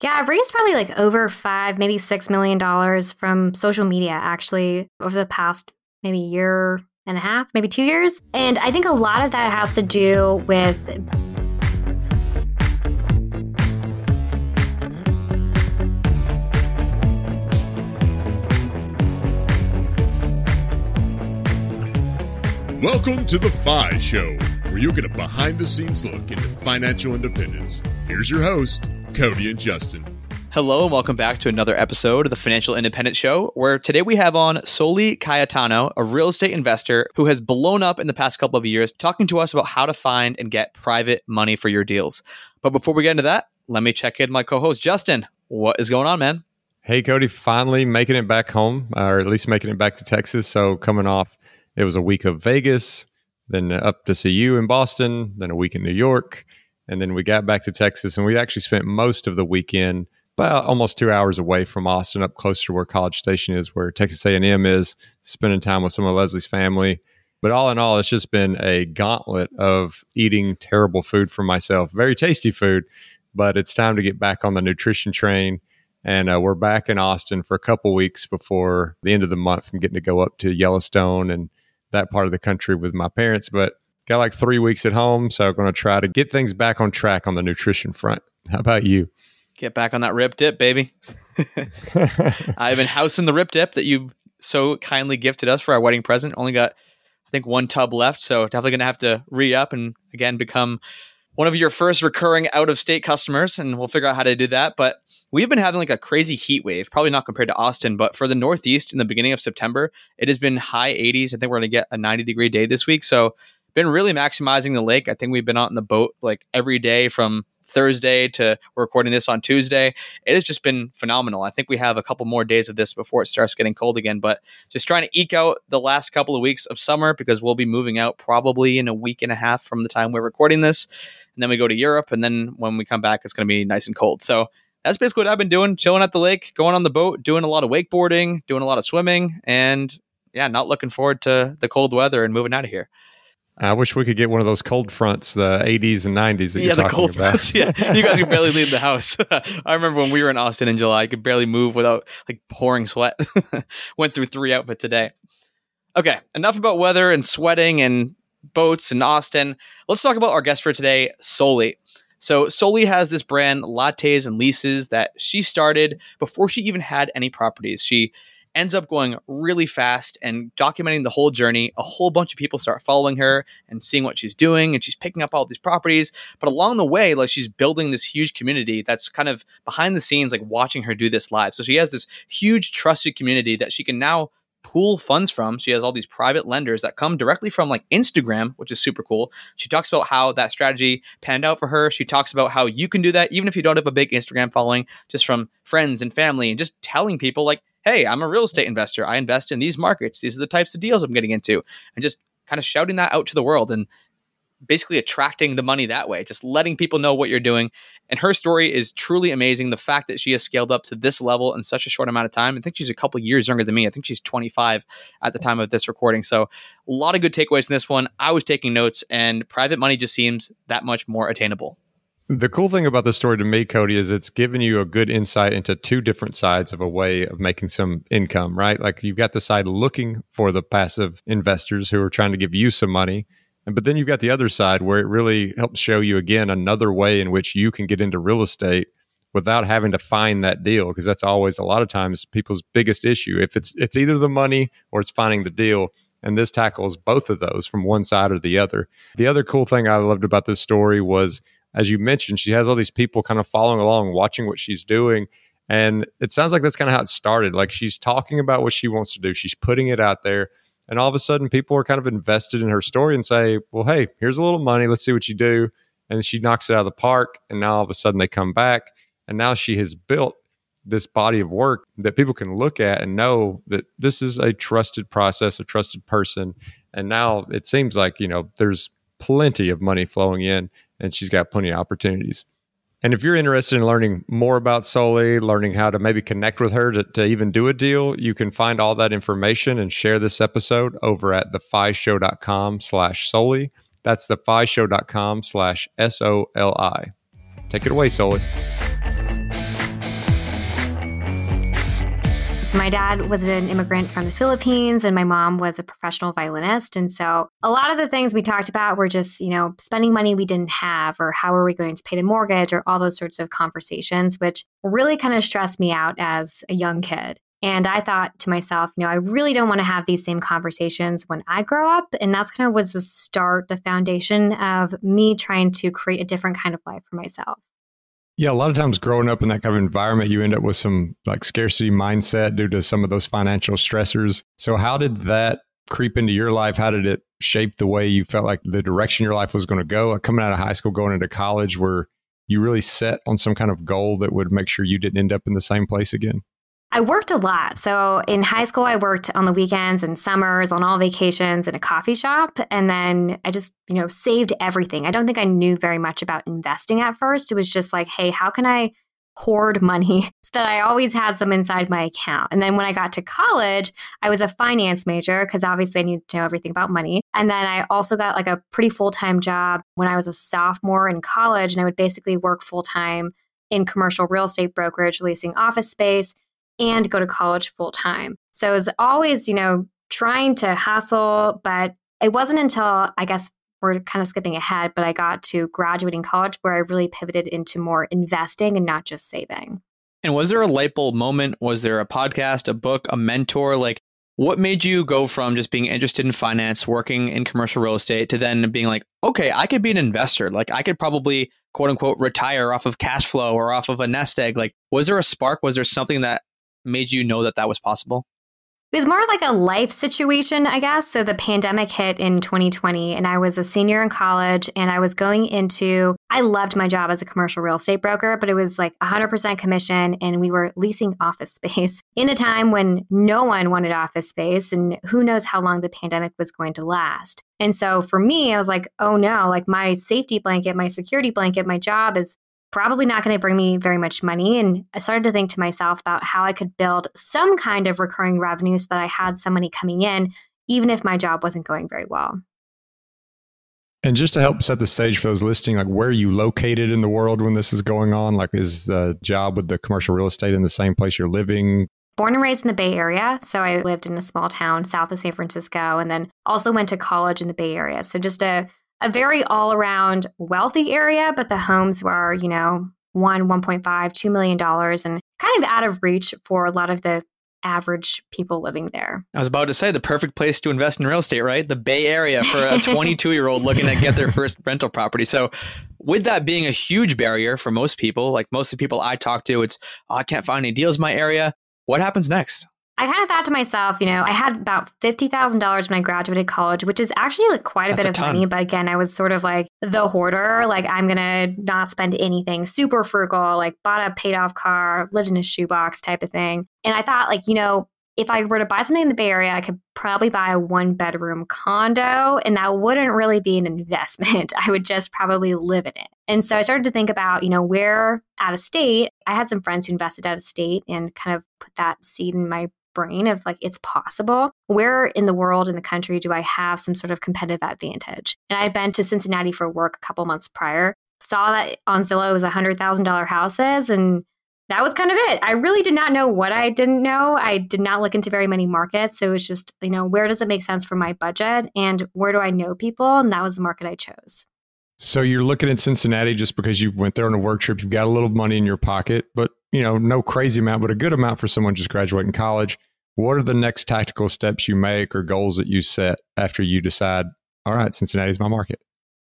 Yeah, I've raised probably like over five, maybe six million dollars from social media actually over the past maybe year and a half, maybe two years. And I think a lot of that has to do with Welcome to the FI Show, where you get a behind the scenes look into financial independence. Here's your host, Cody and Justin. Hello, and welcome back to another episode of the Financial Independence Show, where today we have on Soli Cayetano, a real estate investor who has blown up in the past couple of years, talking to us about how to find and get private money for your deals. But before we get into that, let me check in my co host, Justin. What is going on, man? Hey, Cody, finally making it back home, or at least making it back to Texas. So, coming off it was a week of Vegas, then up to see you in Boston, then a week in New York, and then we got back to Texas, and we actually spent most of the weekend about almost two hours away from Austin, up closer to where College Station is, where Texas A&M is, spending time with some of Leslie's family. But all in all, it's just been a gauntlet of eating terrible food for myself. Very tasty food, but it's time to get back on the nutrition train. And uh, we're back in Austin for a couple weeks before the end of the month. I'm getting to go up to Yellowstone and that part of the country with my parents, but got like three weeks at home. So I'm going to try to get things back on track on the nutrition front. How about you? Get back on that rip dip, baby. I've been housing the rip dip that you so kindly gifted us for our wedding present. Only got, I think, one tub left. So definitely going to have to re up and again become one of your first recurring out of state customers. And we'll figure out how to do that. But we've been having like a crazy heat wave, probably not compared to Austin, but for the Northeast in the beginning of September, it has been high 80s. I think we're going to get a 90 degree day this week. So, been really maximizing the lake. I think we've been out in the boat like every day from Thursday to we're recording this on Tuesday. It has just been phenomenal. I think we have a couple more days of this before it starts getting cold again, but just trying to eke out the last couple of weeks of summer because we'll be moving out probably in a week and a half from the time we're recording this. And then we go to Europe. And then when we come back, it's going to be nice and cold. So that's basically what I've been doing, chilling at the lake, going on the boat, doing a lot of wakeboarding, doing a lot of swimming, and yeah, not looking forward to the cold weather and moving out of here. I wish we could get one of those cold fronts, the 80s and 90s that yeah, the cold about. fronts. Yeah, you guys could barely leave the house. I remember when we were in Austin in July, I could barely move without like pouring sweat. Went through three outfits a day. Okay, enough about weather and sweating and boats in Austin. Let's talk about our guest for today, Soli. So Soli has this brand, Lattes and Leases, that she started before she even had any properties. She ends up going really fast and documenting the whole journey. A whole bunch of people start following her and seeing what she's doing, and she's picking up all these properties. But along the way, like she's building this huge community that's kind of behind the scenes, like watching her do this live. So she has this huge trusted community that she can now pool funds from. She has all these private lenders that come directly from like Instagram, which is super cool. She talks about how that strategy panned out for her. She talks about how you can do that even if you don't have a big Instagram following, just from friends and family and just telling people like, "Hey, I'm a real estate investor. I invest in these markets. These are the types of deals I'm getting into." And just kind of shouting that out to the world and basically attracting the money that way, just letting people know what you're doing. And her story is truly amazing. The fact that she has scaled up to this level in such a short amount of time. I think she's a couple years younger than me. I think she's 25 at the time of this recording. So a lot of good takeaways in this one. I was taking notes, and private money just seems that much more attainable. The cool thing about this story to me, Cody, is it's given you a good insight into two different sides of a way of making some income, right? Like you've got the side looking for the passive investors who are trying to give you some money but then you've got the other side where it really helps show you again another way in which you can get into real estate without having to find that deal because that's always a lot of times people's biggest issue. If it's it's either the money or it's finding the deal. And this tackles both of those from one side or the other. The other cool thing I loved about this story was, as you mentioned, she has all these people kind of following along, watching what she's doing. And it sounds like that's kind of how it started. Like she's talking about what she wants to do, she's putting it out there. And all of a sudden, people are kind of invested in her story and say, well, hey, here's a little money. Let's see what you do. And she knocks it out of the park. And now all of a sudden, they come back. And now she has built this body of work that people can look at and know that this is a trusted process, a trusted person. And now it seems like, you know, there's plenty of money flowing in and she's got plenty of opportunities. And if you're interested in learning more about Soli, learning how to maybe connect with her to, to even do a deal, you can find all that information and share this episode over at thefishow.com slash Soli. That's thefishow.com slash S-O-L-I. Take it away, Soli. My dad was an immigrant from the Philippines and my mom was a professional violinist. And so a lot of the things we talked about were just, you know, spending money we didn't have or how are we going to pay the mortgage or all those sorts of conversations, which really kind of stressed me out as a young kid. And I thought to myself, you know, I really don't want to have these same conversations when I grow up. And that's kind of was the start, the foundation of me trying to create a different kind of life for myself. Yeah, a lot of times growing up in that kind of environment, you end up with some like scarcity mindset due to some of those financial stressors. So, how did that creep into your life? How did it shape the way you felt like the direction your life was going to go? Coming out of high school, going into college, where you really set on some kind of goal that would make sure you didn't end up in the same place again? I worked a lot. So in high school, I worked on the weekends and summers, on all vacations in a coffee shop. And then I just, you know, saved everything. I don't think I knew very much about investing at first. It was just like, hey, how can I hoard money so that I always had some inside my account? And then when I got to college, I was a finance major because obviously I needed to know everything about money. And then I also got like a pretty full time job when I was a sophomore in college. And I would basically work full time in commercial real estate brokerage, leasing office space and go to college full time. So it was always, you know, trying to hustle, but it wasn't until I guess we're kind of skipping ahead, but I got to graduating college where I really pivoted into more investing and not just saving. And was there a light bulb moment? Was there a podcast, a book, a mentor? Like, what made you go from just being interested in finance, working in commercial real estate, to then being like, okay, I could be an investor. Like, I could probably quote unquote retire off of cash flow or off of a nest egg. Like, was there a spark? Was there something that made you know that that was possible? It was more of like a life situation, I guess. So the pandemic hit in 2020, and I was a senior in college, and I was going into, I loved my job as a commercial real estate broker, but it was like 100% commission, and we were leasing office space in a time when no one wanted office space, and who knows how long the pandemic was going to last. And so for me, I was like, oh no, like my safety blanket, my security blanket, my job is probably not going to bring me very much money. And I started to think to myself about how I could build some kind of recurring revenue so that I had some money coming in, even if my job wasn't going very well. And just to help set the stage for those listening, like where are you located in the world when this is going on? Like, is the job with the commercial real estate in the same place you're living? Born and raised in the Bay Area. So I lived in a small town south of San Francisco and then also went to college in the Bay Area. So just a a very all around wealthy area, but the homes were, you know, one, 1.5, 2 million dollars and kind of out of reach for a lot of the average people living there. I was about to say the perfect place to invest in real estate, right? The Bay Area for a 22 year old looking to get their first rental property. So, with that being a huge barrier for most people, like most of the people I talk to, it's, oh, I can't find any deals in my area. What happens next? I kind of thought to myself, you know, I had about $50,000 when I graduated college, which is actually like quite a That's bit a of money. But again, I was sort of like the hoarder. Like, I'm going to not spend anything, super frugal, like bought a paid off car, lived in a shoebox type of thing. And I thought, like, you know, if I were to buy something in the Bay Area, I could probably buy a one bedroom condo, and that wouldn't really be an investment. I would just probably live in it. And so I started to think about, you know, where out of state, I had some friends who invested out of state and kind of put that seed in my brain of like it's possible. Where in the world in the country do I have some sort of competitive advantage? And I'd been to Cincinnati for work a couple months prior, saw that on Zillow was $100,000 houses and that was kind of it. I really did not know what I didn't know. I did not look into very many markets. It was just, you know, where does it make sense for my budget and where do I know people? And that was the market I chose. So you're looking at Cincinnati just because you went there on a work trip. You've got a little money in your pocket, but you know, no crazy amount, but a good amount for someone just graduating college. What are the next tactical steps you make or goals that you set after you decide, all right, Cincinnati's my market?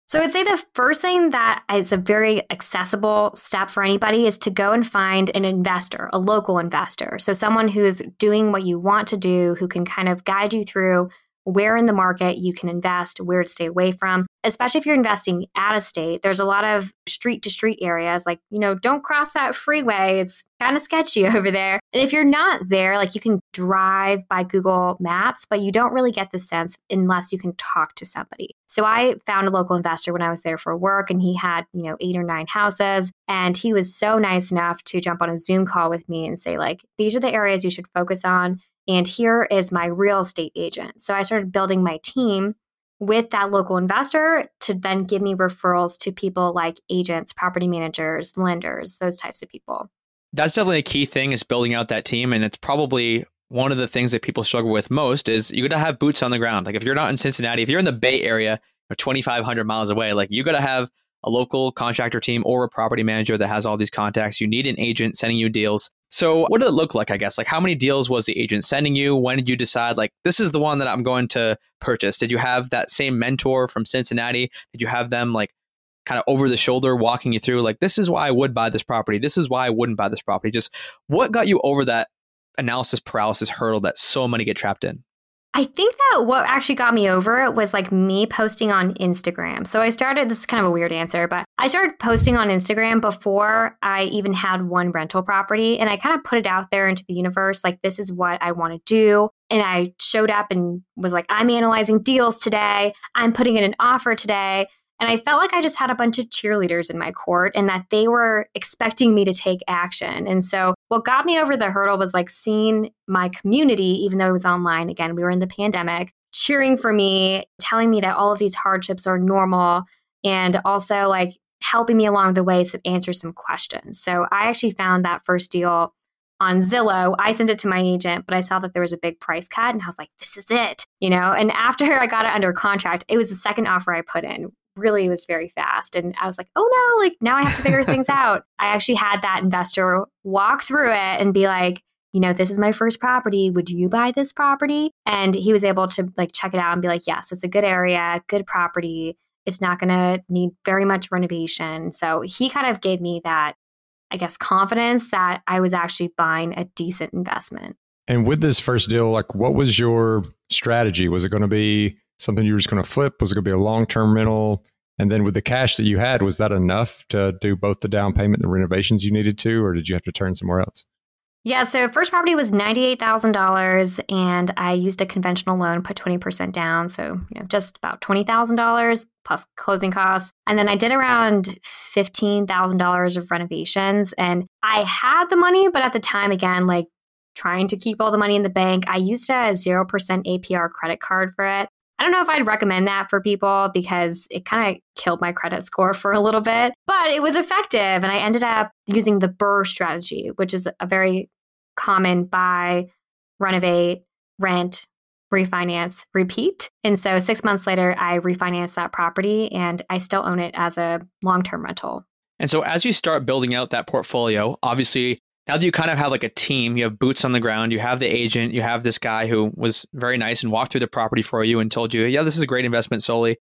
So I'd say the first thing that is a very accessible step for anybody is to go and find an investor, a local investor. So someone who is doing what you want to do, who can kind of guide you through where in the market you can invest, where to stay away from, especially if you're investing out of state. There's a lot of street to street areas, like, you know, don't cross that freeway. It's kind of sketchy over there. And if you're not there, like you can drive by Google Maps, but you don't really get the sense unless you can talk to somebody. So I found a local investor when I was there for work and he had, you know, eight or nine houses. And he was so nice enough to jump on a Zoom call with me and say, like, these are the areas you should focus on. And here is my real estate agent. So I started building my team with that local investor to then give me referrals to people like agents, property managers, lenders, those types of people. That's definitely a key thing is building out that team. And it's probably one of the things that people struggle with most is you got to have boots on the ground. Like if you're not in Cincinnati, if you're in the Bay Area, or 2,500 miles away, like you got to have a local contractor team or a property manager that has all these contacts. You need an agent sending you deals. So, what did it look like? I guess like how many deals was the agent sending you? When did you decide like this is the one that I'm going to purchase? Did you have that same mentor from Cincinnati? Did you have them like kind of over the shoulder walking you through like this is why I would buy this property. This is why I wouldn't buy this property. Just what got you over that analysis paralysis hurdle that so many get trapped in? I think that what actually got me over it was like me posting on Instagram. So I started, this is kind of a weird answer, but I started posting on Instagram before I even had one rental property. And I kind of put it out there into the universe like, this is what I want to do. And I showed up and was like, I'm analyzing deals today. I'm putting in an offer today. And I felt like I just had a bunch of cheerleaders in my court and that they were expecting me to take action. And so what got me over the hurdle was like seeing my community, even though it was online, again, we were in the pandemic, cheering for me, telling me that all of these hardships are normal, and also like helping me along the way to answer some questions. So I actually found that first deal on Zillow. I sent it to my agent, but I saw that there was a big price cut and I was like, this is it, you know? And after I got it under contract, it was the second offer I put in, really was very fast. And I was like, oh no, like now I have to figure things out. I actually had that investor walk through it and be like, you know, this is my first property. Would you buy this property? And he was able to like check it out and be like, yes, it's a good area, good property. It's not going to need very much renovation. So he kind of gave me that, I guess, confidence that I was actually buying a decent investment. And with this first deal, like what was your strategy? Was it going to be something you were just going to flip? Was it going to be a long term rental? And then with the cash that you had, was that enough to do both the down payment and the renovations you needed to, or did you have to turn somewhere else? Yeah, so first property was $98,000 and I used a conventional loan, put 20% down, so you know, just about $20,000 plus closing costs. And then I did around $15,000 of renovations and I had the money, but at the time again like trying to keep all the money in the bank, I used a 0% APR credit card for it. I don't know if I'd recommend that for people because it kind of killed my credit score for a little bit, but it was effective. And I ended up using the BRRRR strategy, which is a very common buy, renovate, rent, refinance, repeat. And so six months later, I refinanced that property and I still own it as a long term rental. And so as you start building out that portfolio, obviously now that you kind of have like a team, you have boots on the ground, you have the agent, you have this guy who was very nice and walked through the property for you and told you, yeah, this is a great investment Soli.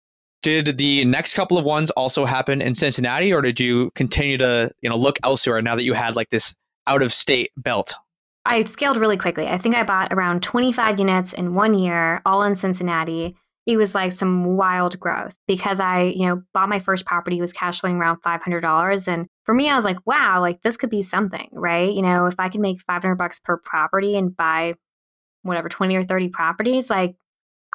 Did the next couple of ones also happen in Cincinnati, or did you continue to, you know, look elsewhere now that you had like this out of state belt? I scaled really quickly. I think I bought around 25 units in one year, all in Cincinnati it was like some wild growth because I, you know, bought my first property, was cash flowing around $500. And for me, I was like, wow, like this could be something, right? You know, if I can make 500 bucks per property and buy whatever 20 or 30 properties, like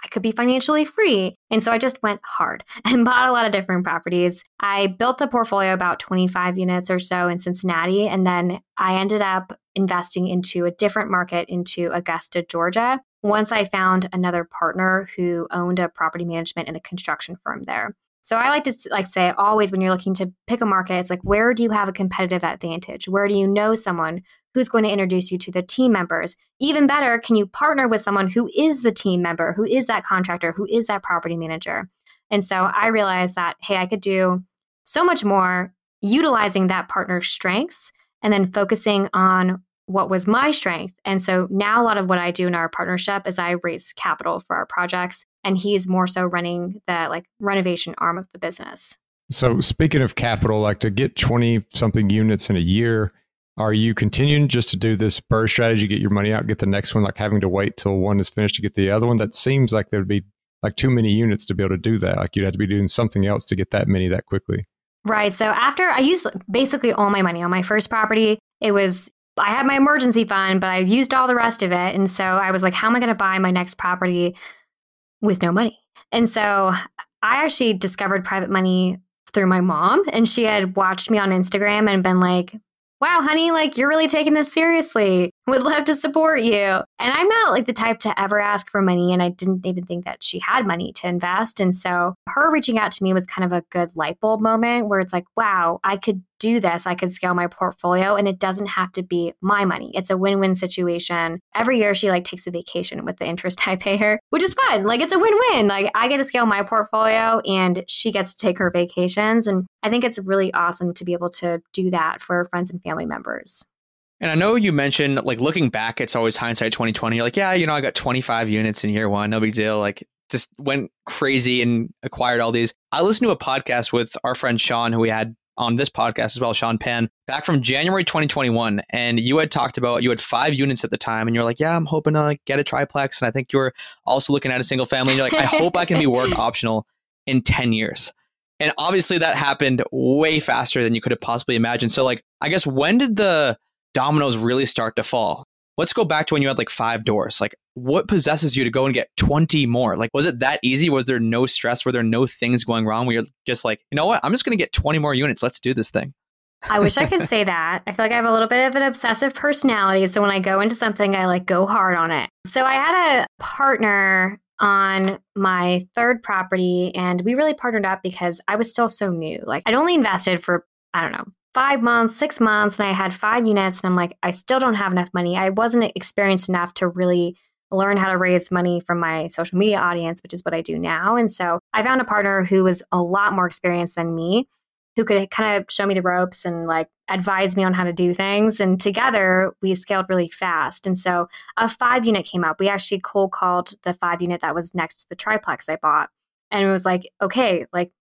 I could be financially free. And so I just went hard and bought a lot of different properties. I built a portfolio about 25 units or so in Cincinnati. And then I ended up investing into a different market into Augusta, Georgia, once I found another partner who owned a property management and a construction firm there. So I like to like say always when you're looking to pick a market, it's like where do you have a competitive advantage? Where do you know someone who's going to introduce you to the team members? Even better, can you partner with someone who is the team member, who is that contractor, who is that property manager? And so I realized that hey, I could do so much more utilizing that partner's strengths and then focusing on what was my strength. And so now a lot of what I do in our partnership is I raise capital for our projects and he's more so running the like renovation arm of the business. So speaking of capital, like to get 20 something units in a year, are you continuing just to do this BRRRR strategy, get your money out, get the next one, like having to wait till one is finished to get the other one? That seems like there would be like too many units to be able to do that. Like you'd have to be doing something else to get that many that quickly. Right. So after I used basically all my money on my first property, it was I had my emergency fund, but I used all the rest of it. And so I was like, how am I going to buy my next property with no money? And so I actually discovered private money through my mom, and she had watched me on Instagram and been like, wow, honey, like you're really taking this seriously. would love to support you. And I'm not like the type to ever ask for money. And I didn't even think that she had money to invest. And so her reaching out to me was kind of a good light bulb moment where it's like, wow, I could do this. I could scale my portfolio and it doesn't have to be my money. It's a win win situation. Every year she like takes a vacation with the interest I pay her, which is fun. Like it's a win win. Like I get to scale my portfolio and she gets to take her vacations. And I think it's really awesome to be able to do that for friends and family members. And I know you mentioned like looking back, it's always hindsight 2020. You're like, yeah, you know, I got 25 units in year one, no big deal. Like just went crazy and acquired all these. I listened to a podcast with our friend Sean, who we had on this podcast as well, Sean Pan, back from January 2021. And you had talked about you had five units at the time, and you're like, yeah, I'm hoping to like, get a triplex. And I think you were also looking at a single family. And you're like, I hope I can be work optional in 10 years. And obviously that happened way faster than you could have possibly imagined. So like, I guess when did the dominoes really start to fall. Let's go back to when you had like five doors. Like, what possesses you to go and get 20 more? Like, was it that easy? Was there no stress? Were there no things going wrong where you're just like, you know what? I'm just going to get 20 more units. Let's do this thing. I wish I could say that. I feel like I have a little bit of an obsessive personality. So when I go into something, I like go hard on it. So I had a partner on my third property and we really partnered up because I was still so new. Like I'd only invested for, I don't know, five months, six months, and I had five units. And I'm like, I still don't have enough money. I wasn't experienced enough to really learn how to raise money from my social media audience, which is what I do now. And so I found a partner who was a lot more experienced than me, who could kind of show me the ropes and like advise me on how to do things. And together we scaled really fast. And so a five unit came up. We actually cold called the five unit that was next to the triplex I bought. And it was like, okay, like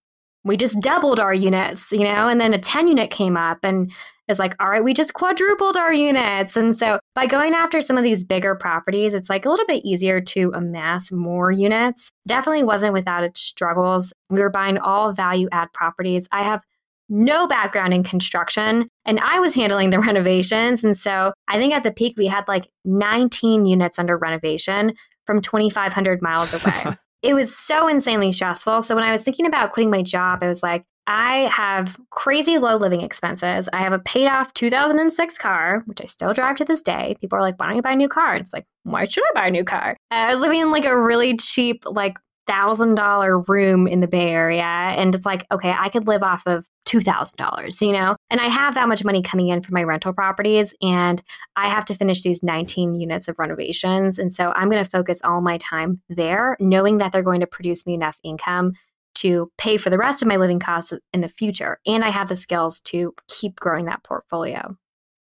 we just doubled our units, you know, and then a 10 unit came up and it's like, all right, we just quadrupled our units. And so by going after some of these bigger properties, it's like a little bit easier to amass more units. Definitely wasn't without its struggles. We were buying all value add properties. I have no background in construction and I was handling the renovations. And so I think at the peak, we had like 19 units under renovation from 2,500 miles away. It was so insanely stressful. So when I was thinking about quitting my job, I was like, I have crazy low living expenses. I have a paid off 2006 car, which I still drive to this day. People are like, why don't you buy a new car? And it's like, why should I buy a new car? I was living in like a really cheap, like thousand dollar room in the Bay Area. And it's like, okay, I could live off of $2,000, you know? And I have that much money coming in from my rental properties and I have to finish these 19 units of renovations. And so I'm going to focus all my time there, knowing that they're going to produce me enough income to pay for the rest of my living costs in the future. And I have the skills to keep growing that portfolio.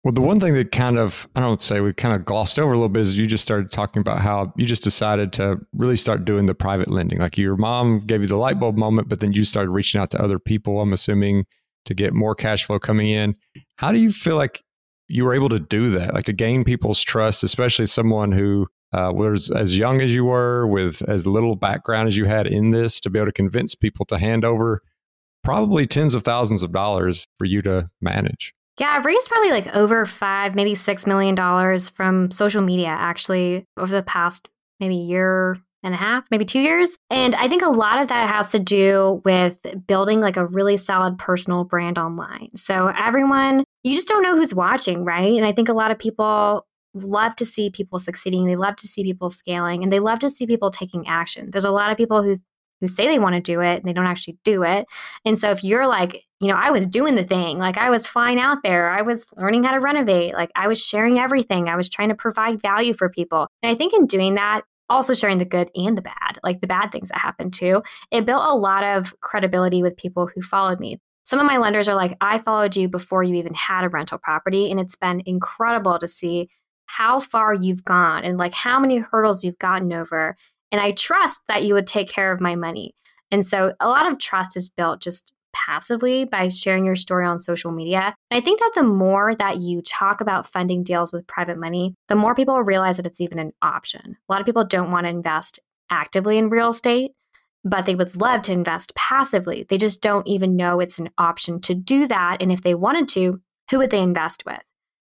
Well, the one thing that kind of, I don't say we kind of glossed over a little bit is you just started talking about how you just decided to really start doing the private lending. Like your mom gave you the light bulb moment, but then you started reaching out to other people, I'm assuming, to get more cash flow coming in. How do you feel like you were able to do that? Like to gain people's trust, especially someone who uh, was as young as you were, with as little background as you had in this, to be able to convince people to hand over probably tens of thousands of dollars for you to manage? Yeah, I've raised probably like over five, maybe six million dollars from social media actually over the past maybe year and a half, maybe two years. And I think a lot of that has to do with building like a really solid personal brand online. So everyone, you just don't know who's watching, right? And I think a lot of people love to see people succeeding. They love to see people scaling and they love to see people taking action. There's a lot of people who who say they want to do it and they don't actually do it. And so if you're like, you know, I was doing the thing, like I was flying out there, I was learning how to renovate, like I was sharing everything, I was trying to provide value for people. And I think in doing that, also sharing the good and the bad, like the bad things that happened too, it built a lot of credibility with people who followed me. Some of my lenders are like, I followed you before you even had a rental property. And it's been incredible to see how far you've gone and like how many hurdles you've gotten over and I trust that you would take care of my money. And so a lot of trust is built just passively by sharing your story on social media. And I think that the more that you talk about funding deals with private money, the more people realize that it's even an option. A lot of people don't want to invest actively in real estate, but they would love to invest passively. They just don't even know it's an option to do that. And if they wanted to, who would they invest with?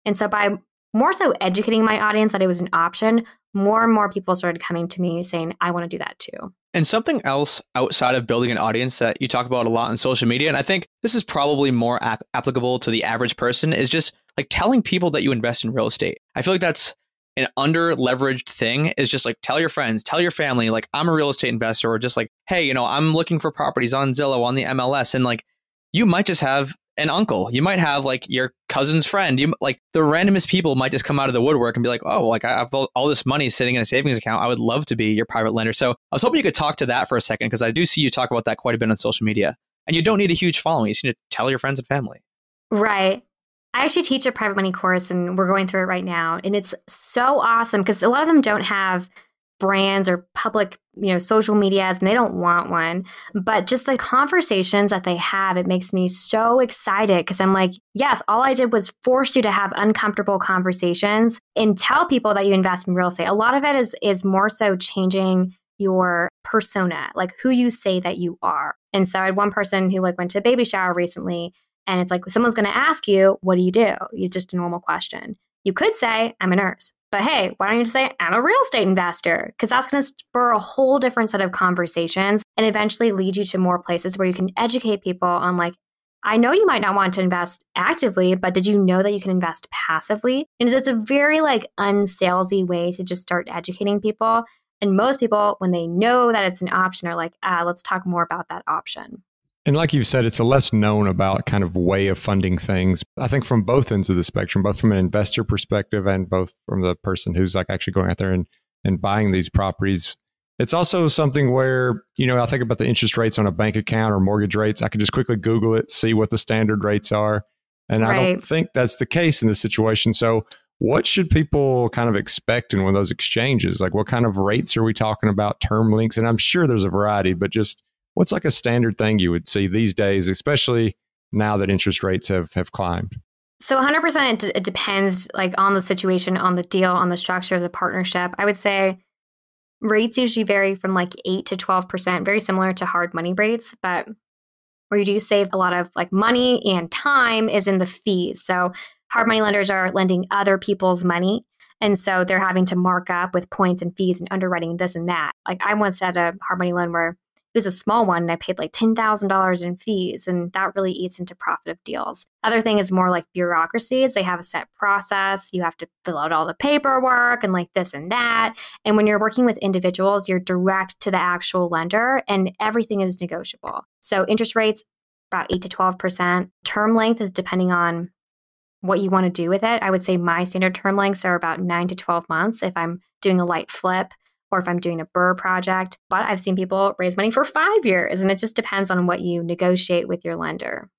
And so by more so educating my audience that it was an option, more and more people started coming to me saying, I want to do that too. And something else outside of building an audience that you talk about a lot on social media, and I think this is probably more ap- applicable to the average person, is just like telling people that you invest in real estate. I feel like that's an under leveraged thing is just like tell your friends, tell your family, like I'm a real estate investor, or just like, hey, you know, I'm looking for properties on Zillow, on the MLS. And like you might just have an uncle. You might have like your cousin's friend. You like the randomest people might just come out of the woodwork and be like, "Oh, like I have all this money sitting in a savings account. I would love to be your private lender." So I was hoping you could talk to that for a second because I do see you talk about that quite a bit on social media. And you don't need a huge following. You just need to tell your friends and family. Right. I actually teach a private money course and we're going through it right now. And it's so awesome because a lot of them don't have brands or public, you know, social medias and they don't want one. But just the conversations that they have, it makes me so excited because I'm like, yes, all I did was force you to have uncomfortable conversations and tell people that you invest in real estate. A lot of it is is more so changing your persona, like who you say that you are. And so I had one person who like went to a baby shower recently and it's like someone's going to ask you, what do you do? It's just a normal question. You could say, I'm a nurse. But hey, why don't you just say, I'm a real estate investor? Because that's going to spur a whole different set of conversations and eventually lead you to more places where you can educate people on, like, I know you might not want to invest actively, but did you know that you can invest passively? And it's a very like unsalesy way to just start educating people. And most people, when they know that it's an option, are like, ah, let's talk more about that option. And like you've said, it's a less known about kind of way of funding things. I think from both ends of the spectrum, both from an investor perspective and both from the person who's like actually going out there and, and buying these properties. It's also something where, you know, I think about the interest rates on a bank account or mortgage rates. I could just quickly Google it, see what the standard rates are. And right. I don't think that's the case in this situation. So, what should people kind of expect in one of those exchanges? Like, what kind of rates are we talking about? Term links? And I'm sure there's a variety, but just what's like a standard thing you would see these days, especially now that interest rates have have climbed? So 100% it, d- it depends like on the situation, on the deal, on the structure of the partnership. I would say rates usually vary from like 8 to 12%, very similar to hard money rates, but where you do save a lot of like money and time is in the fees. So hard money lenders are lending other people's money and so they're having to mark up with points and fees and underwriting this and that. Like I once had a hard money loan where was a small one and I paid like $10,000 in fees and that really eats into profit of deals. Other thing is more like bureaucracies. They have a set process. You have to fill out all the paperwork and like this and that. And when you're working with individuals, you're direct to the actual lender and everything is negotiable. So interest rates about 8 to 12%. Term length is depending on what you want to do with it. I would say my standard term lengths are about 9 to 12 months if I'm doing a light flip or if I'm doing a BRRRR project. But I've seen people raise money for five years, and it just depends on what you negotiate with your lender.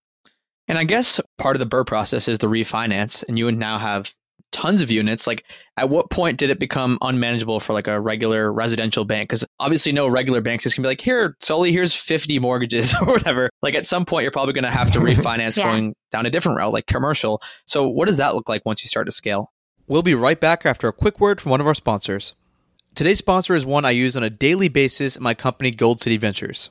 And I guess part of the BRRRR process is the refinance, and you would now have tons of units. Like, at what point did it become unmanageable for like a regular residential bank? Because obviously, no regular banks just can be like, here, Soli, here's 50 mortgages or whatever. Like, at some point, you're probably going to have to refinance yeah. going down a different route, like commercial. So, what does that look like once you start to scale? We'll be right back after a quick word from one of our sponsors. Today's sponsor is one I use on a daily basis in my company, Gold City Ventures.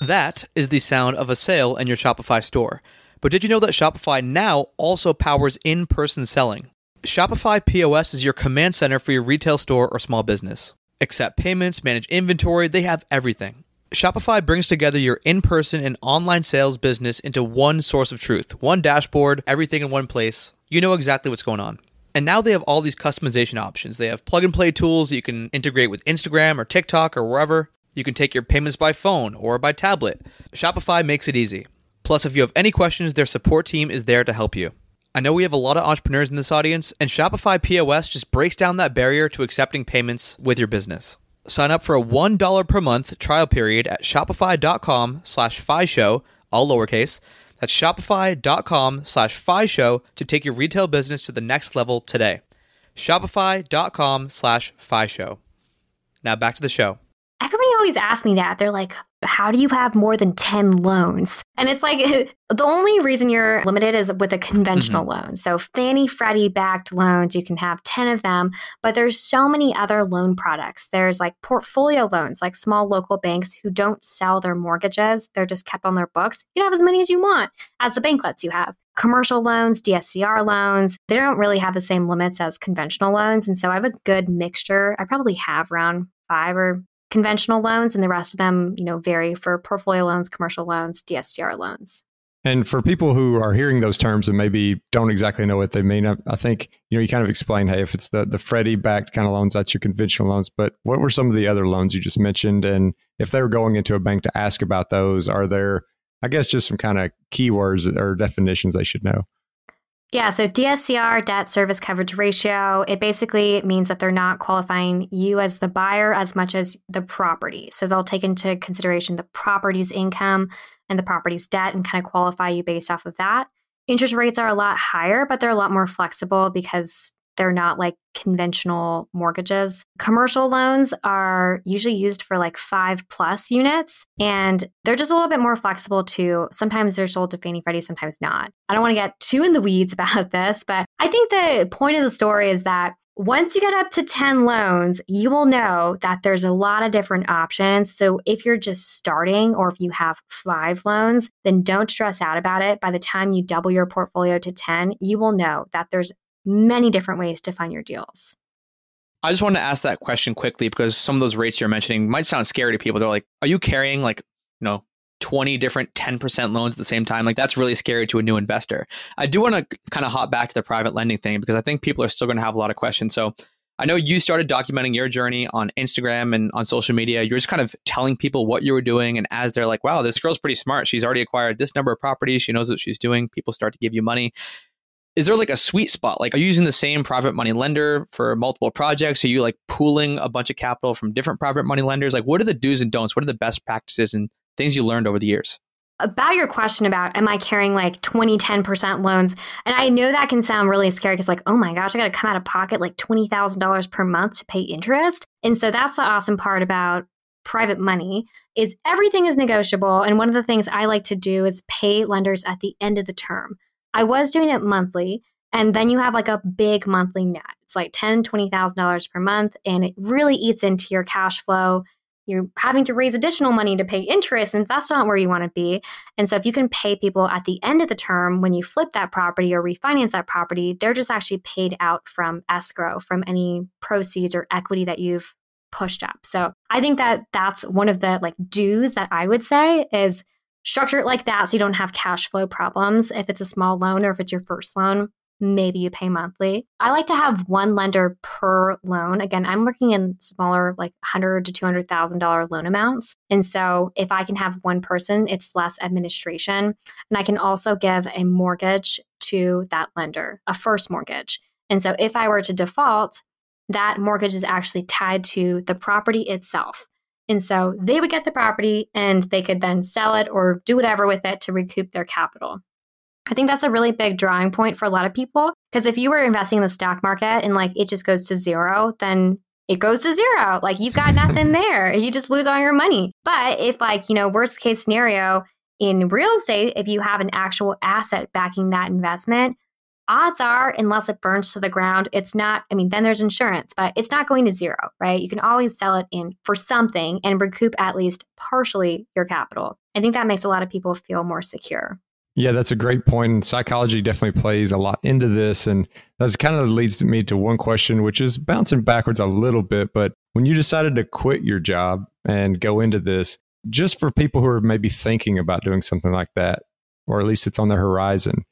That is the sound of a sale in your Shopify store. But did you know that Shopify now also powers in person selling? Shopify POS is your command center for your retail store or small business. Accept payments, manage inventory, they have everything. Shopify brings together your in person and online sales business into one source of truth, one dashboard, everything in one place. You know exactly what's going on. And now they have all these customization options. They have plug and play tools you can integrate with Instagram or TikTok or wherever. You can take your payments by phone or by tablet. Shopify makes it easy. Plus, if you have any questions, their support team is there to help you. I know we have a lot of entrepreneurs in this audience, and Shopify POS just breaks down that barrier to accepting payments with your business. Sign up for a $1 per month trial period at shopify.com slash show, all lowercase, that's shopify.com slash show to take your retail business to the next level today. Shopify.com slash show. Now back to the show. Everybody always asks me that. They're like, how do you have more than 10 loans? And it's like the only reason you're limited is with a conventional mm-hmm. loan. So Fannie Freddie backed loans, you can have 10 of them, but there's so many other loan products. There's like portfolio loans, like small local banks who don't sell their mortgages. They're just kept on their books. You can have as many as you want as the bank lets you have. Commercial loans, DSCR loans, they don't really have the same limits as conventional loans. And so I have a good mixture. I probably have around five or conventional loans, and the rest of them, you know, vary for portfolio loans, commercial loans, DSCR loans. And for people who are hearing those terms and maybe don't exactly know what they mean, I, I, think you know you kind of explain, hey, if it's the the Freddie backed kind of loans, that's your conventional loans. But what were some of the other loans you just mentioned? And if they're going into a bank to ask about those, are there, I guess, just some kind of keywords or definitions they should know? Yeah, so DSCR, debt service coverage ratio, it basically means that they're not qualifying you as the buyer as much as the property. So they'll take into consideration the property's income and the property's debt and kind of qualify you based off of that. Interest rates are a lot higher, but they're a lot more flexible because they're not like conventional mortgages. Commercial loans are usually used for like five plus units, and they're just a little bit more flexible too. Sometimes they're sold to Fannie Freddie, sometimes not. I don't want to get too in the weeds about this, but I think the point of the story is that once you get up to 10 loans, you will know that there's a lot of different options. So if you're just starting or if you have five loans, then don't stress out about it. By the time you double your portfolio to 10, you will know that there's many different ways to find your deals. I just wanted to ask that question quickly because some of those rates you're mentioning might sound scary to people. They're like, are you carrying like, you know, 20 different 10% loans at the same time? Like that's really scary to a new investor. I do want to kind of hop back to the private lending thing because I think people are still going to have a lot of questions. So I know you started documenting your journey on Instagram and on social media. You're just kind of telling people what you were doing. And as they're like, wow, this girl's pretty smart. She's already acquired this number of properties. She knows what she's doing. People start to give you money is there like a sweet spot? Like, are you using the same private money lender for multiple projects? Are you like pooling a bunch of capital from different private money lenders? Like, what are the do's and don'ts? What are the best practices and things you learned over the years? About your question about am I carrying like 20, 10% loans? And I know that can sound really scary because, like, oh my gosh, I got to come out of pocket like $20,000 per month to pay interest. And so that's the awesome part about private money is everything is negotiable and one of the things i like to do is pay lenders at the end of the term I was doing it monthly. And then you have like a big monthly net. It's like $10,000, $20,000 per month. And it really eats into your cash flow. You're having to raise additional money to pay interest, and that's not where you want to be. And so, if you can pay people at the end of the term when you flip that property or refinance that property, they're just actually paid out from escrow, from any proceeds or equity that you've pushed up. So, I think that that's one of the like do's that I would say is structure it like that so you don't have cash flow problems. If it's a small loan or if it's your first loan, maybe you pay monthly. I like to have one lender per loan. Again, I'm working in smaller, like hundred to two hundred thousand dollar loan amounts, and so if I can have one person, it's less administration, and I can also give a mortgage to that lender, a first mortgage. And so if I were to default, that mortgage is actually tied to the property itself. And so they would get the property and they could then sell it or do whatever with it to recoup their capital. I think that's a really big drawing point for a lot of people because if you were investing in the stock market and like it just goes to zero, then it goes to zero. Like you've got nothing there. You just lose all your money. But if like, you know, worst case scenario in real estate, if you have an actual asset backing that investment, odds are, unless it burns to the ground, it's not, I mean, then there's insurance, but it's not going to zero, right? You can always sell it in for something and recoup at least partially your capital. I think that makes a lot of people feel more secure. Yeah, that's a great point. And psychology definitely plays a lot into this. And that kind of leads me to one question, which is bouncing backwards a little bit. But when you decided to quit your job and go into this, just for people who are maybe thinking about doing something like that, or at least it's on the horizon,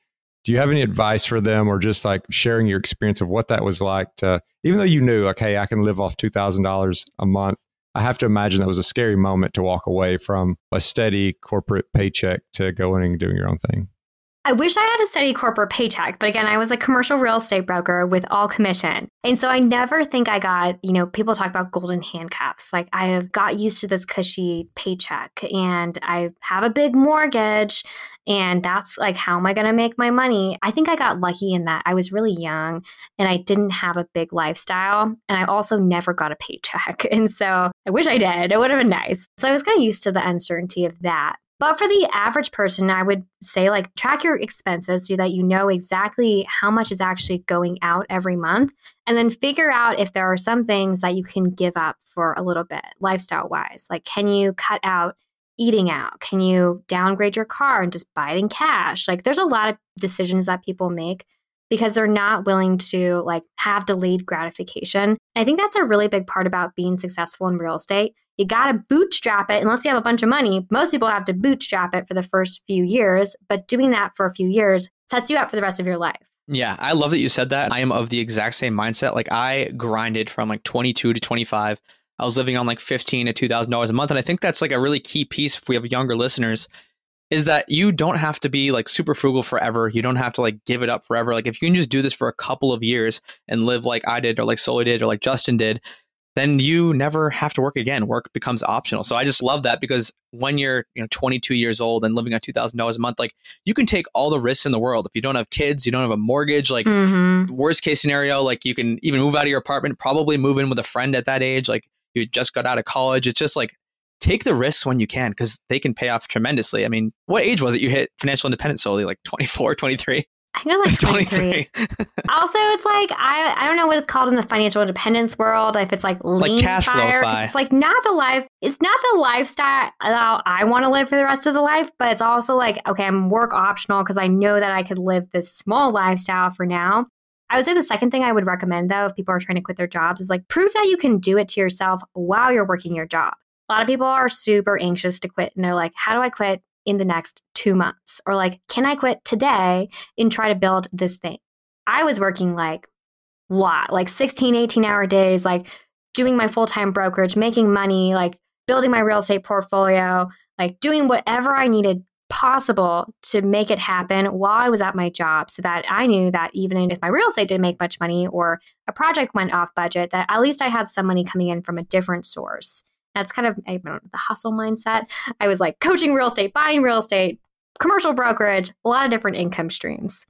do you have any advice for them or just like sharing your experience of what that was like to even though you knew hey i can live off $2000 a month i have to imagine that was a scary moment to walk away from a steady corporate paycheck to going and doing your own thing I wish I had a steady corporate paycheck, but again, I was a commercial real estate broker with all commission. And so I never think I got, you know, people talk about golden handcuffs. Like I have got used to this cushy paycheck and I have a big mortgage and that's like, how am I going to make my money? I think I got lucky in that I was really young and I didn't have a big lifestyle. And I also never got a paycheck. And so I wish I did. It would have been nice. So I was kind of used to the uncertainty of that. But for the average person, I would say like track your expenses so that you know exactly how much is actually going out every month. And then figure out if there are some things that you can give up for a little bit, lifestyle wise. Like, can you cut out eating out? Can you downgrade your car and just buy it in cash? Like, there's a lot of decisions that people make because they're not willing to like have delayed gratification. I think that's a really big part about being successful in real estate. You got to bootstrap it unless you have a bunch of money. Most people have to bootstrap it for the first few years, but doing that for a few years sets you up for the rest of your life. Yeah, I love that you said that. I am of the exact same mindset. Like I grinded from like 22 to 25. I was living on like 15 to 2000 dollars a month and I think that's like a really key piece if we have younger listeners is that you don't have to be like super frugal forever. You don't have to like give it up forever. Like if you can just do this for a couple of years and live like I did or like Soli did or like Justin did, then you never have to work again. Work becomes optional. So I just love that because when you're, you know, 22 years old and living on $2,000 a month, like you can take all the risks in the world. If you don't have kids, you don't have a mortgage, like mm-hmm. worst case scenario, like you can even move out of your apartment, probably move in with a friend at that age. Like you just got out of college. It's just like take the risks when you can because they can pay off tremendously. I mean, what age was it you hit financial independence Soli? Like 24, 23? I think like 23. also, it's like I I don't know what it's called in the financial independence world. If it's like lean like cash fire, flow it's like not the life. It's not the lifestyle I want to live for the rest of the life, but it's also like okay, I'm work optional because I know that I could live this small lifestyle for now. I would say the second thing I would recommend though, if people are trying to quit their jobs, is like prove that you can do it to yourself while you're working your job. A lot of people are super anxious to quit and they're like, how do I quit? in the next two months? Or like, can I quit today and try to build this thing? I was working like lot, like 16, 18 hour days, like doing my full time brokerage, making money, like building my real estate portfolio, like doing whatever I needed possible to make it happen while I was at my job so that I knew that even if my real estate didn't make much money or a project went off budget, that at least I had some money coming in from a different source. That's kind of I don't know, the hustle mindset. I was like coaching real estate, buying real estate, commercial brokerage, a lot of different income streams.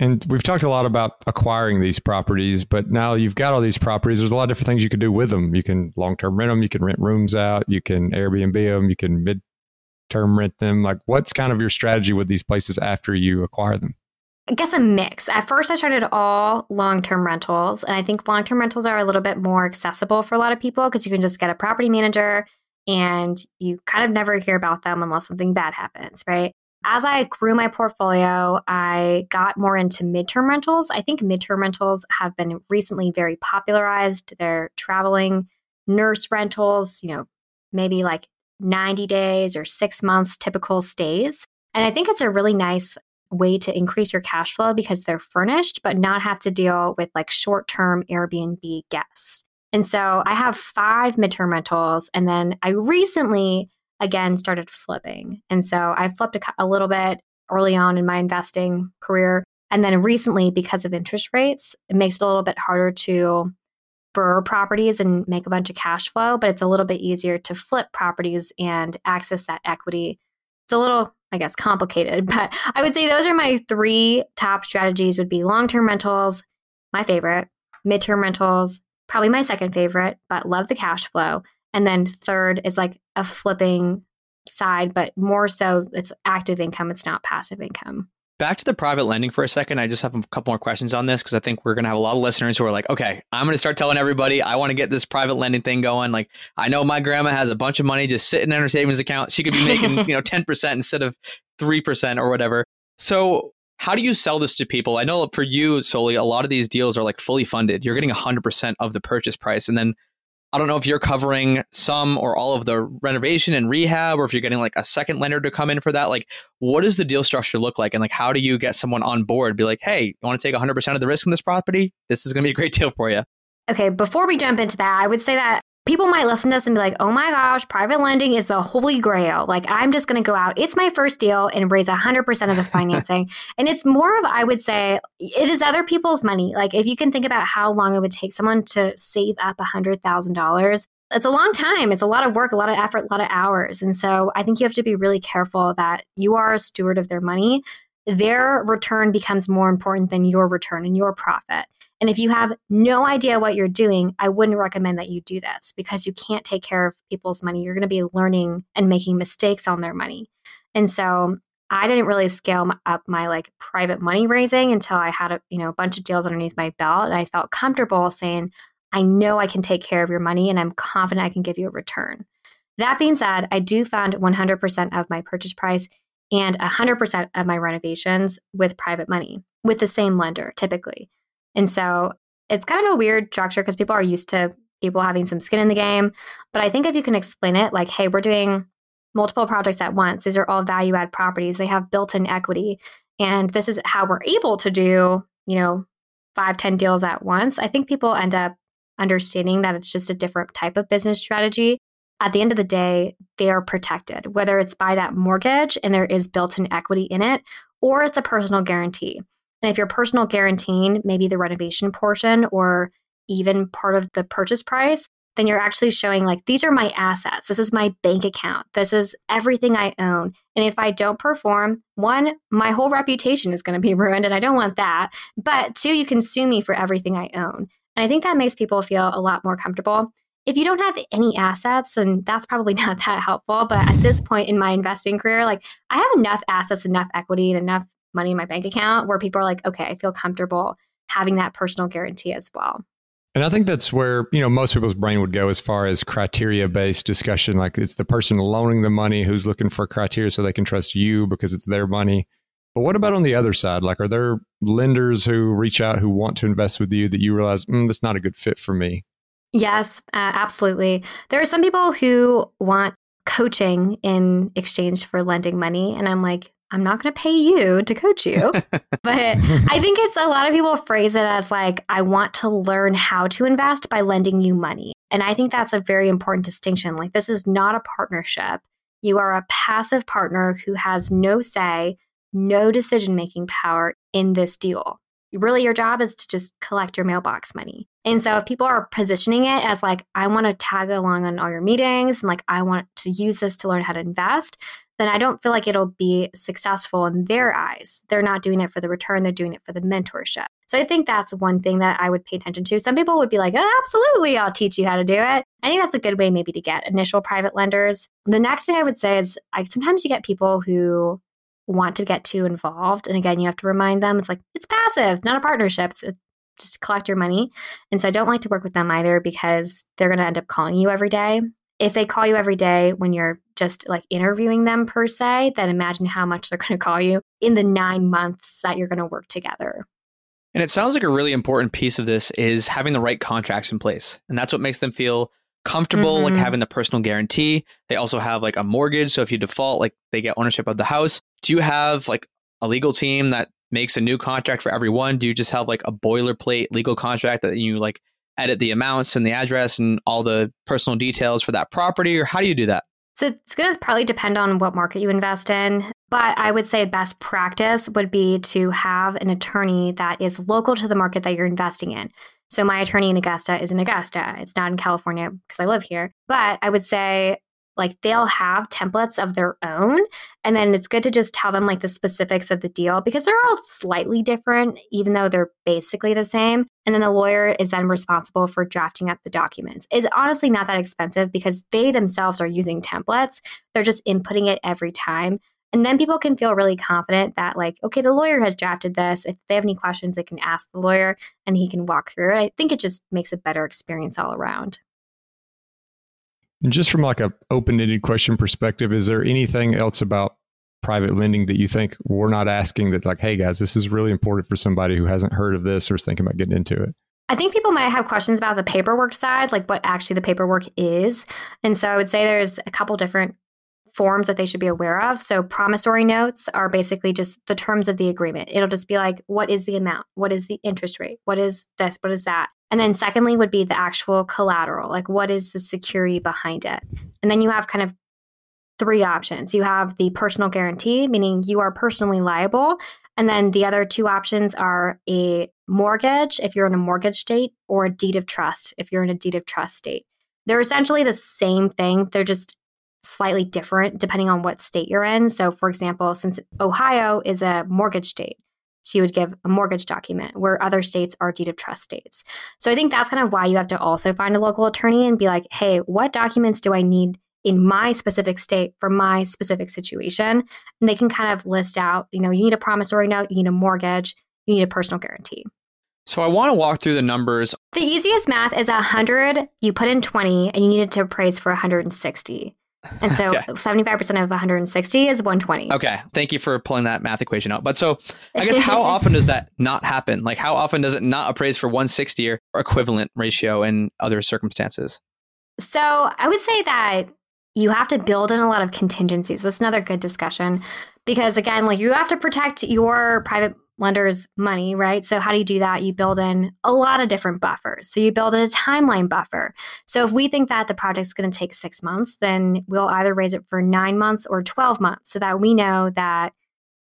And we've talked a lot about acquiring these properties, but now you've got all these properties. There's a lot of different things you can do with them. You can long term rent them, you can rent rooms out, you can Airbnb them, you can mid term rent them. Like, what's kind of your strategy with these places after you acquire them? I guess a mix. At first, I started all long term rentals. And I think long term rentals are a little bit more accessible for a lot of people because you can just get a property manager and you kind of never hear about them unless something bad happens, right? As I grew my portfolio, I got more into midterm rentals. I think midterm rentals have been recently very popularized. They're traveling nurse rentals, you know, maybe like 90 days or six months typical stays. And I think it's a really nice way to increase your cash flow because they're furnished, but not have to deal with like short term Airbnb guests. And so I have five midterm rentals. And then I recently again started flipping. And so I flipped a, a little bit early on in my investing career. And then recently, because of interest rates, it makes it a little bit harder to BRRRR properties and make a bunch of cash flow, but it's a little bit easier to flip properties and access that equity. It's a little I guess complicated, but I would say those are my three top strategies would be long-term rentals, my favorite, midterm rentals, probably my second favorite, but love the cash flow. And then third is like a flipping side, but more so it's active income, it's not passive income. Back to the private lending for a second. I just have a couple more questions on this because I think we're going to have a lot of listeners who are like, okay, I'm going to start telling everybody I want to get this private lending thing going. Like, I know my grandma has a bunch of money just sitting in her savings account. She could be making, you know, 10% instead of 3% or whatever. So, how do you sell this to people? I know for you, Soli, a lot of these deals are like fully funded. You're getting 100% of the purchase price. And then I don't know if you're covering some or all of the renovation and rehab, or if you're getting like a second lender to come in for that. Like, what does the deal structure look like? And like, how do you get someone on board? Be like, hey, you want to take 100% of the risk in this property? This is going to be a great deal for you. Okay, before we jump into that, I would say that people might listen to us and be like, oh my gosh, private lending is the holy grail. Like, I'm just going to go out. It's my first deal and raise 100% of the financing. and it's more of, I would say, it is other people's money. Like, if you can think about how long it would take someone to save up $100,000, it's a long time. It's a lot of work, a lot of effort, a lot of hours. And so I think you have to be really careful that you are a steward of their money. Their return becomes more important than your return and your profit. And if you have no idea what you're doing, I wouldn't recommend that you do this because you can't take care of people's money. You're going to be learning and making mistakes on their money. And so I didn't really scale up my like private money raising until I had a you know a bunch of deals underneath my belt and I felt comfortable saying I know I can take care of your money and I'm confident I can give you a return. That being said, I do fund 100% of my purchase price and 100% of my renovations with private money. with the same lender typically. And so it's kind of a weird structure because people are used to people having some skin in the game. But I think if you can explain it like, hey, we're doing multiple projects at once, these are all value add properties, they have built in equity. And this is how we're able to do, you know, five, 10 deals at once. I think people end up understanding that it's just a different type of business strategy. At the end of the day, they are protected, whether it's by that mortgage and there is built in equity in it, or it's a personal guarantee. And if you're personal guaranteeing maybe the renovation portion or even part of the purchase price, then you're actually showing like, these are my assets. This is my bank account. This is everything I own. And if I don't perform, one, my whole reputation is going to be ruined and I don't want that. But two, you can sue me for everything I own. And I think that makes people feel a lot more comfortable. If you don't have any assets, then that's probably not that helpful. But at this point in my investing career, like I have enough assets, enough equity, and enough money in my bank account where people are like, okay, I feel comfortable having that personal guarantee as well. And I think that's where, you know, most people's brain would go as far as criteria based discussion. Like it's the person loaning the money who's looking for criteria so they can trust you because it's their money. But what about on the other side? Like, are there lenders who reach out who want to invest with you that you realize, mm, that's not a good fit for me? Yes, uh, absolutely. There are some people who want coaching in exchange for lending money. And I'm like, I'm not going to pay you to coach you. but I think it's a lot of people phrase it as like, I want to learn how to invest by lending you money. And I think that's a very important distinction. Like, this is not a partnership. You are a passive partner who has no say, no decision making power in this deal. Really, your job is to just collect your mailbox money. And so, if people are positioning it as like, I want to tag along on all your meetings and like, I want to use this to learn how to invest, then I don't feel like it'll be successful in their eyes. They're not doing it for the return, they're doing it for the mentorship. So I think that's one thing that I would pay attention to. Some people would be like, oh, absolutely, I'll teach you how to do it. I think that's a good way maybe to get initial private lenders. The next thing I would say is I, sometimes you get people who want to get too involved. And again, you have to remind them it's like, it's passive, not a partnership. It's, just collect your money. And so I don't like to work with them either because they're going to end up calling you every day if they call you every day when you're just like interviewing them per se, then imagine how much they're going to call you in the nine months that you're going to work together. And it sounds like a really important piece of this is having the right contracts in place. And that's what makes them feel comfortable, mm-hmm. like having the personal guarantee. They also have like a mortgage. So if you default, like they get ownership of the house. Do you have like a legal team that makes a new contract for everyone? Do you just have like a boilerplate legal contract that you like edit the amounts and the address and all the personal details for that property, or how do you do that? So it's going to probably depend on what market you invest in. But I would say best practice would be to have an attorney that is local to the market that you're investing in. So my attorney in Augusta is in Augusta. It's not in California because I live here. But I would say like they'll have templates of their own and then it's good to just tell them like the specifics of the deal because they're all slightly different even though they're basically the same and then the lawyer is then responsible for drafting up the documents. It's honestly not that expensive because they themselves are using templates. They're just inputting it every time and then people can feel really confident that like okay the lawyer has drafted this. If they have any questions they can ask the lawyer and he can walk through it. I think it just makes a better experience all around and just from like a open-ended question perspective, is there anything else about private lending that you think we're not asking that like, hey guys, this is really important for somebody who hasn't heard of this or is thinking about getting into it? I think people might have questions about the paperwork side, like what actually the paperwork is. And so I would say there's a couple different forms that they should be aware of. So promissory notes are basically just the terms of the agreement. It'll just be like, what is the amount? What is the interest rate? What is this? What is that? And then secondly would be the actual collateral, like what is the security behind it? And then you have kind of three options. You have the personal guarantee, meaning you are personally liable. And then the other two options are a mortgage if you're in a mortgage state or a deed of trust if you're in a deed of trust state. They're essentially the same thing. They're just slightly different depending on what state you're in. So, for example, since Ohio is a mortgage state, so you would give a mortgage document where other states are deed of trust states. So I think that's kind of why you have to also find a local attorney and be like, hey, what documents do I need in my specific state for my specific situation? And they can kind of list out, you know, you need a promissory note, you need a mortgage, you need a personal guarantee. So I want to walk through the numbers. The easiest math is 100, you put in 20, and you need it to appraise for 160. And so okay. 75% of 160 is 120. Okay. Thank you for pulling that math equation out. But so I guess how often does that not happen? Like how often does it not appraise for 160 or equivalent ratio in other circumstances? So I would say that you have to build in a lot of contingencies. That's another good discussion because again, like you have to protect your private lender's money, right? So how do you do that? You build in a lot of different buffers. So you build in a timeline buffer. So if we think that the project's going to take 6 months, then we'll either raise it for 9 months or 12 months so that we know that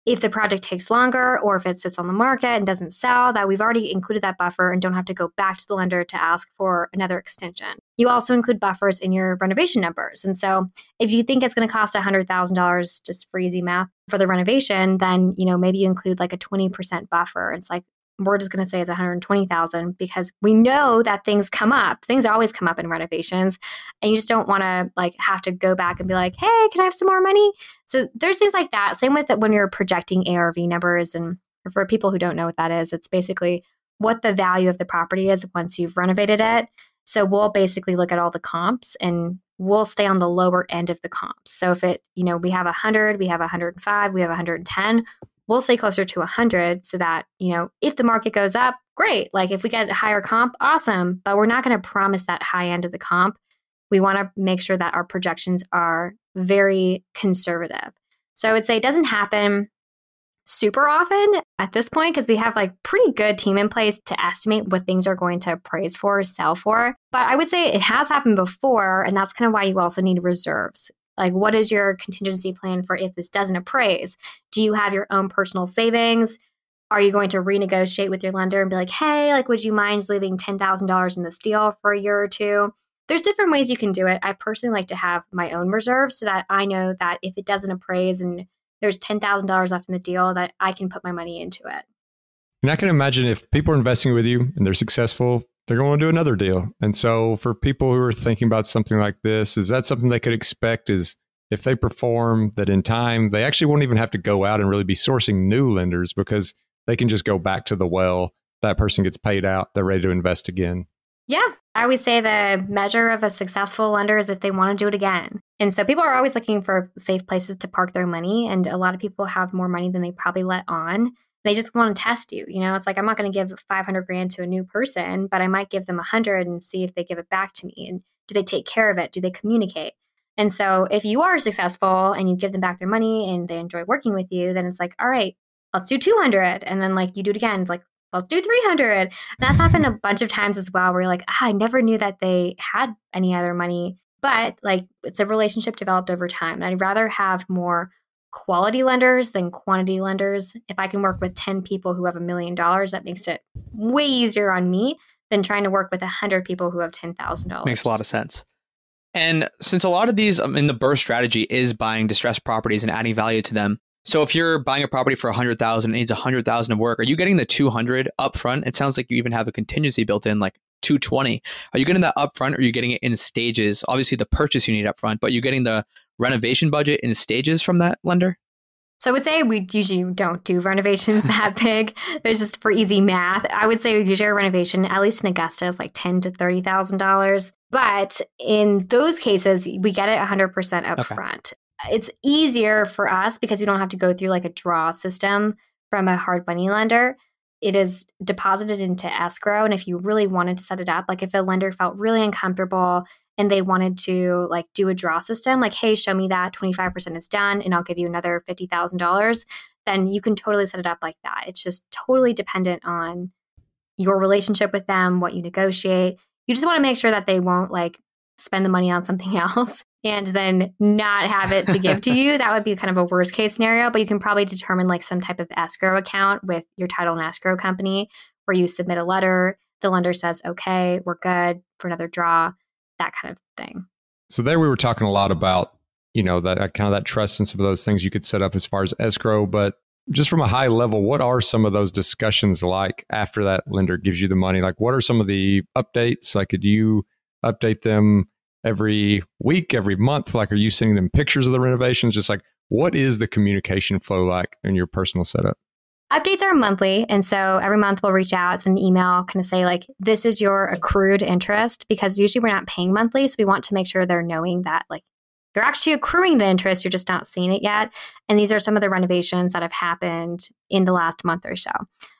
if the project takes longer or if it sits on the market and doesn't sell, that we've already included that buffer and don't have to go back to the lender to ask for another extension. You also include buffers in your renovation numbers. And so if you think it's going to cost $100,000 just for easy math for the renovation, then, you know, maybe you include like a 20% buffer. It's like we're just going to say it's 120,000 because we know that things come up. Things always come up in renovations and you just don't want to like have to go back and be like, "Hey, can I have some more money?" So there's things like that. Same with when you're projecting ARV numbers and for people who don't know what that is, it's basically what the value of the property is once you've renovated it. So we'll basically look at all the comps and we'll stay on the lower end of the comps. So if it, you know, we have 100, we have 105, we have 110, we'll stay closer to 100 so that, you know, if the market goes up, great. Like if we get a higher comp, awesome. But we're not going to promise that high end of the comp. We want to make sure that our projections are very conservative. So I would say it doesn't happen super often at this point because we have like pretty good team in place to estimate what things are going to appraise for or sell for. But I would say it has happened before, and that's kind of why you also need reserves. Like, what is your contingency plan for if this doesn't appraise? Do you have your own personal savings? Are you going to renegotiate with your lender and be like, hey, like, would you mind leaving $10,000 in this deal for a year or two? There's different ways you can do it. I personally like to have my own reserves so that I know that if it doesn't appraise and there's $10,000 left in the deal, that I can put my money into it. And I can imagine if people are investing with you and they're successful, they're going to do another deal. And so for people who are thinking about something like this, is that something they could expect is if they perform that in time, they actually won't even have to go out and really be sourcing new lenders because they can just go back to the well. That person gets paid out. They're ready to invest again. Yeah. I always say the measure of a successful lender is if they want to do it again. And so people are always looking for safe places to park their money. And a lot of people have more money than they probably let on they just want to test you. You know, it's like I'm not going to give 500 grand to a new person, but I might give them 100 and see if they give it back to me. And do they take care of it? Do they communicate? And so if you are successful and you give them back their money and they enjoy working with you, then it's like, all right, let's do 200. And then like you do it again. It's like, let's do 300. And that's happened a bunch of times as well, where you're like, ah, I never knew that they had any other money. But like it's a relationship developed over time. And I'd rather have more quality lenders than quantity lenders. If I can work with 10 people who have a million dollars, that makes it way easier on me than trying to work with 100 people who have $10,000. Makes a lot of sense. And since a lot of these um, in the BRRRR strategy is buying distressed properties and adding value to them, so if you're buying a property for 100,000 and it needs 100,000 of work, are you getting the 200 upfront? It sounds like you even have a contingency built in like 220. Are you getting that upfront or are you getting it in stages? Obviously the purchase you need upfront, but you're getting the renovation budget in stages from that lender? So I would say we usually don't do renovations that big. It's just for easy math. I would say usually a renovation, at least in Augusta, is like ten to thirty thousand dollars. But in those cases, we get it 100% upfront. Okay. It's easier for us because we don't have to go through like a draw system from a hard money lender. It is deposited into escrow. And if you really wanted to set it up, like if a lender felt really uncomfortable and they wanted to like do a draw system like hey show me that 25% is done and i'll give you another $50000 then you can totally set it up like that it's just totally dependent on your relationship with them what you negotiate you just want to make sure that they won't like spend the money on something else and then not have it to give to you that would be kind of a worst case scenario but you can probably determine like some type of escrow account with your title and escrow company where you submit a letter the lender says okay we're good for another draw that kind of thing. So there we were talking a lot about, you know, that kind of that trust and some of those things you could set up as far as escrow, but just from a high level, what are some of those discussions like after that lender gives you the money? Like what are some of the updates? Like could you update them every week, every month? Like are you sending them pictures of the renovations? Just like what is the communication flow like in your personal setup? Updates are monthly. And so every month we'll reach out, send an email, kind of say, like, this is your accrued interest because usually we're not paying monthly. So we want to make sure they're knowing that, like, you're actually accruing the interest, you're just not seeing it yet. And these are some of the renovations that have happened in the last month or so.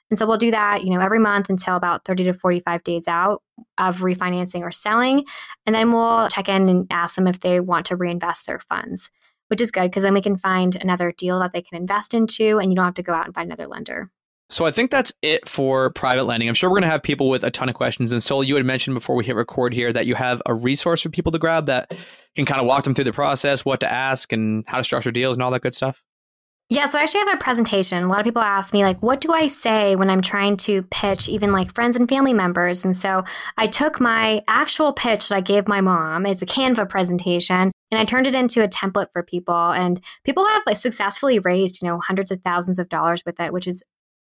And so we'll do that, you know, every month until about 30 to 45 days out of refinancing or selling. And then we'll check in and ask them if they want to reinvest their funds, which is good because then we can find another deal that they can invest into and you don't have to go out and find another lender. So I think that's it for private lending. I'm sure we're going to have people with a ton of questions. And Sol, you had mentioned before we hit record here that you have a resource for people to grab that can kind of walk them through the process, what to ask, and how to structure deals and all that good stuff. Yeah, so I actually have a presentation. A lot of people ask me, like, what do I say when I'm trying to pitch even like friends and family members? And so I took my actual pitch that I gave my mom. It's a Canva presentation, and I turned it into a template for people. And people have like successfully raised, you know, hundreds of thousands of dollars with it, which is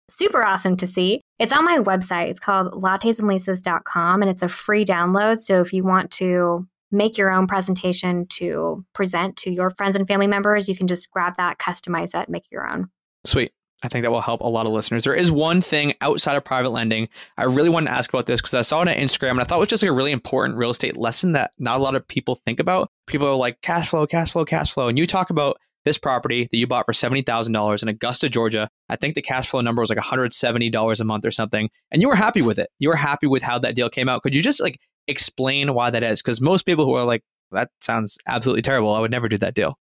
super awesome to see. It's on my website. It's called lattesandleases.com and it's a free download. So if you want to make your own presentation to present to your friends and family members, you can just grab that, customize that, make your own. Sweet. I think that will help a lot of listeners. There is one thing outside of private lending I really wanted to ask about this because I saw it on Instagram and I thought it was just like a really important real estate lesson that not a lot of people think about. People are like cash flow, cash flow, cash flow, and you talk about this property that you bought for $70,000 in Augusta, Georgia. I think the cash flow number was like $170 a month or something. And you were happy with it. You were happy with how that deal came out. Could you just like explain why that is? Because most people who are like, that sounds absolutely terrible. I would never do that deal.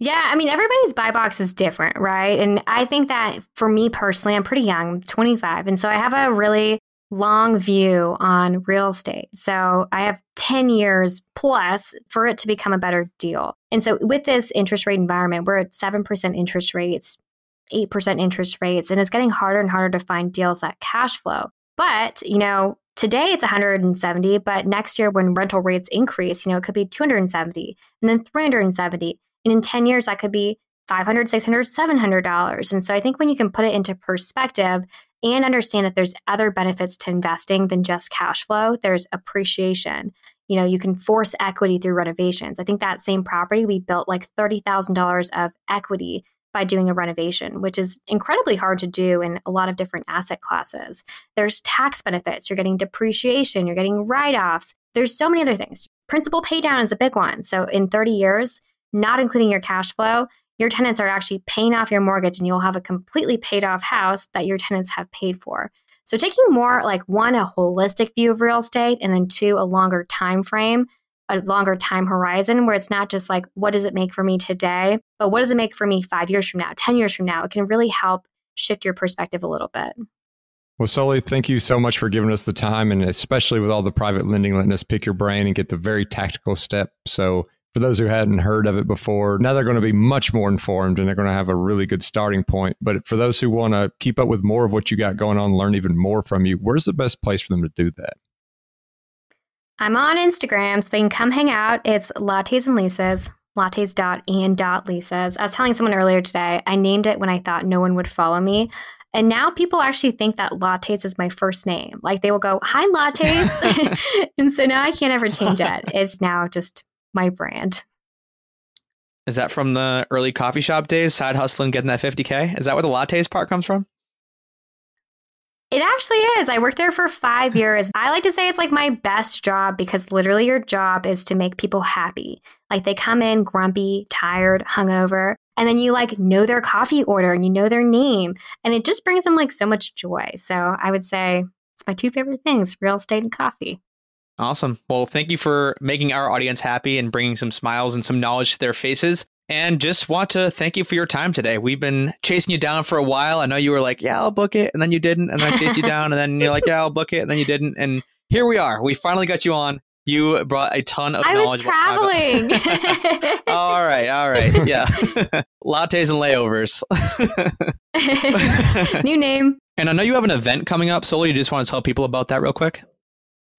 Yeah, I mean, everybody's buy box is different, right? And I think that for me personally, I'm pretty young, I'm 25. And so I have a really long view on real estate. So I have 10 years plus for it to become a better deal. And so with this interest rate environment, we're at 7% interest rates, 8% interest rates, and it's getting harder and harder to find deals that cash flow. But, you know, today it's 170, but next year when rental rates increase, you know, it could be 270 and then 370. And in 10 years, that could be 500 600 $700. And so I think when you can put it into perspective, and understand that there's other benefits to investing than just cash flow. There's appreciation. You know, you can force equity through renovations. I think that same property, we built like $30,000 of equity by doing a renovation, which is incredibly hard to do in a lot of different asset classes. There's tax benefits, you're getting depreciation, you're getting write offs. There's so many other things. Principal pay down is a big one. So in 30 years, not including your cash flow, your tenants are actually paying off your mortgage and you'll have a completely paid off house that your tenants have paid for. So taking more like one a holistic view of real estate and then two a longer time frame, a longer time horizon where it's not just like what does it make for me today, but what does it make for me 5 years from now, 10 years from now? It can really help shift your perspective a little bit. Well, Soli, thank you so much for giving us the time and especially with all the private lending, letting us pick your brain and get the very tactical step. So for those who hadn't heard of it before, now they're going to be much more informed and they're going to have a really good starting point. But for those who want to keep up with more of what you got going on, learn even more from you, where's the best place for them to do that? I'm on Instagram, so they can come hang out. It's lattes and Leases, lattes dot and dot Leases. I was telling someone earlier today, I named it when I thought no one would follow me. And now people actually think that lattes is my first name. Like they will go, hi, lattes. and so now I can't ever change it. It's now just my brand. Is that from the early coffee shop days, side hustling, getting that 50K? Is that where the lattes part comes from? It actually is. I worked there for five years. I like to say it's like my best job because literally your job is to make people happy. Like they come in grumpy, tired, hungover, and then you like know their coffee order and you know their name. And it just brings them like so much joy. So I would say it's my two favorite things real estate and coffee. Awesome. Well, thank you for making our audience happy and bringing some smiles and some knowledge to their faces. And just want to thank you for your time today. We've been chasing you down for a while. I know you were like, yeah, I'll book it. And then you didn't. And then I chased you down. And then you're like, yeah, I'll book it. And then you didn't. And here we are. We finally got you on. You brought a ton of I knowledge. I was traveling. all right. All right. Yeah. Lattes and layovers. New name. And I know you have an event coming up. Soli, you just want to tell people about that real quick?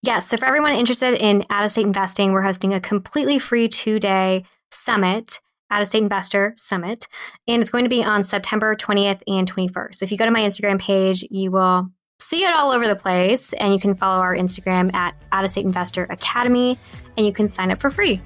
Yes. So, for everyone interested in out of state investing, we're hosting a completely free two day summit, out of state investor summit. And it's going to be on September 20th and 21st. So, if you go to my Instagram page, you will see it all over the place. And you can follow our Instagram at out of state investor academy and you can sign up for free.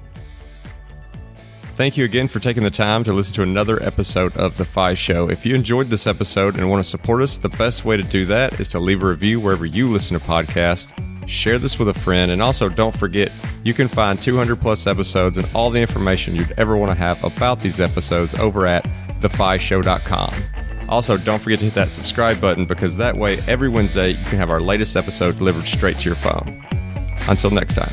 Thank you again for taking the time to listen to another episode of The FI Show. If you enjoyed this episode and want to support us, the best way to do that is to leave a review wherever you listen to podcasts share this with a friend, and also don't forget you can find 200 plus episodes and all the information you'd ever want to have about these episodes over at thefishow.com. Also, don't forget to hit that subscribe button because that way every Wednesday you can have our latest episode delivered straight to your phone. Until next time.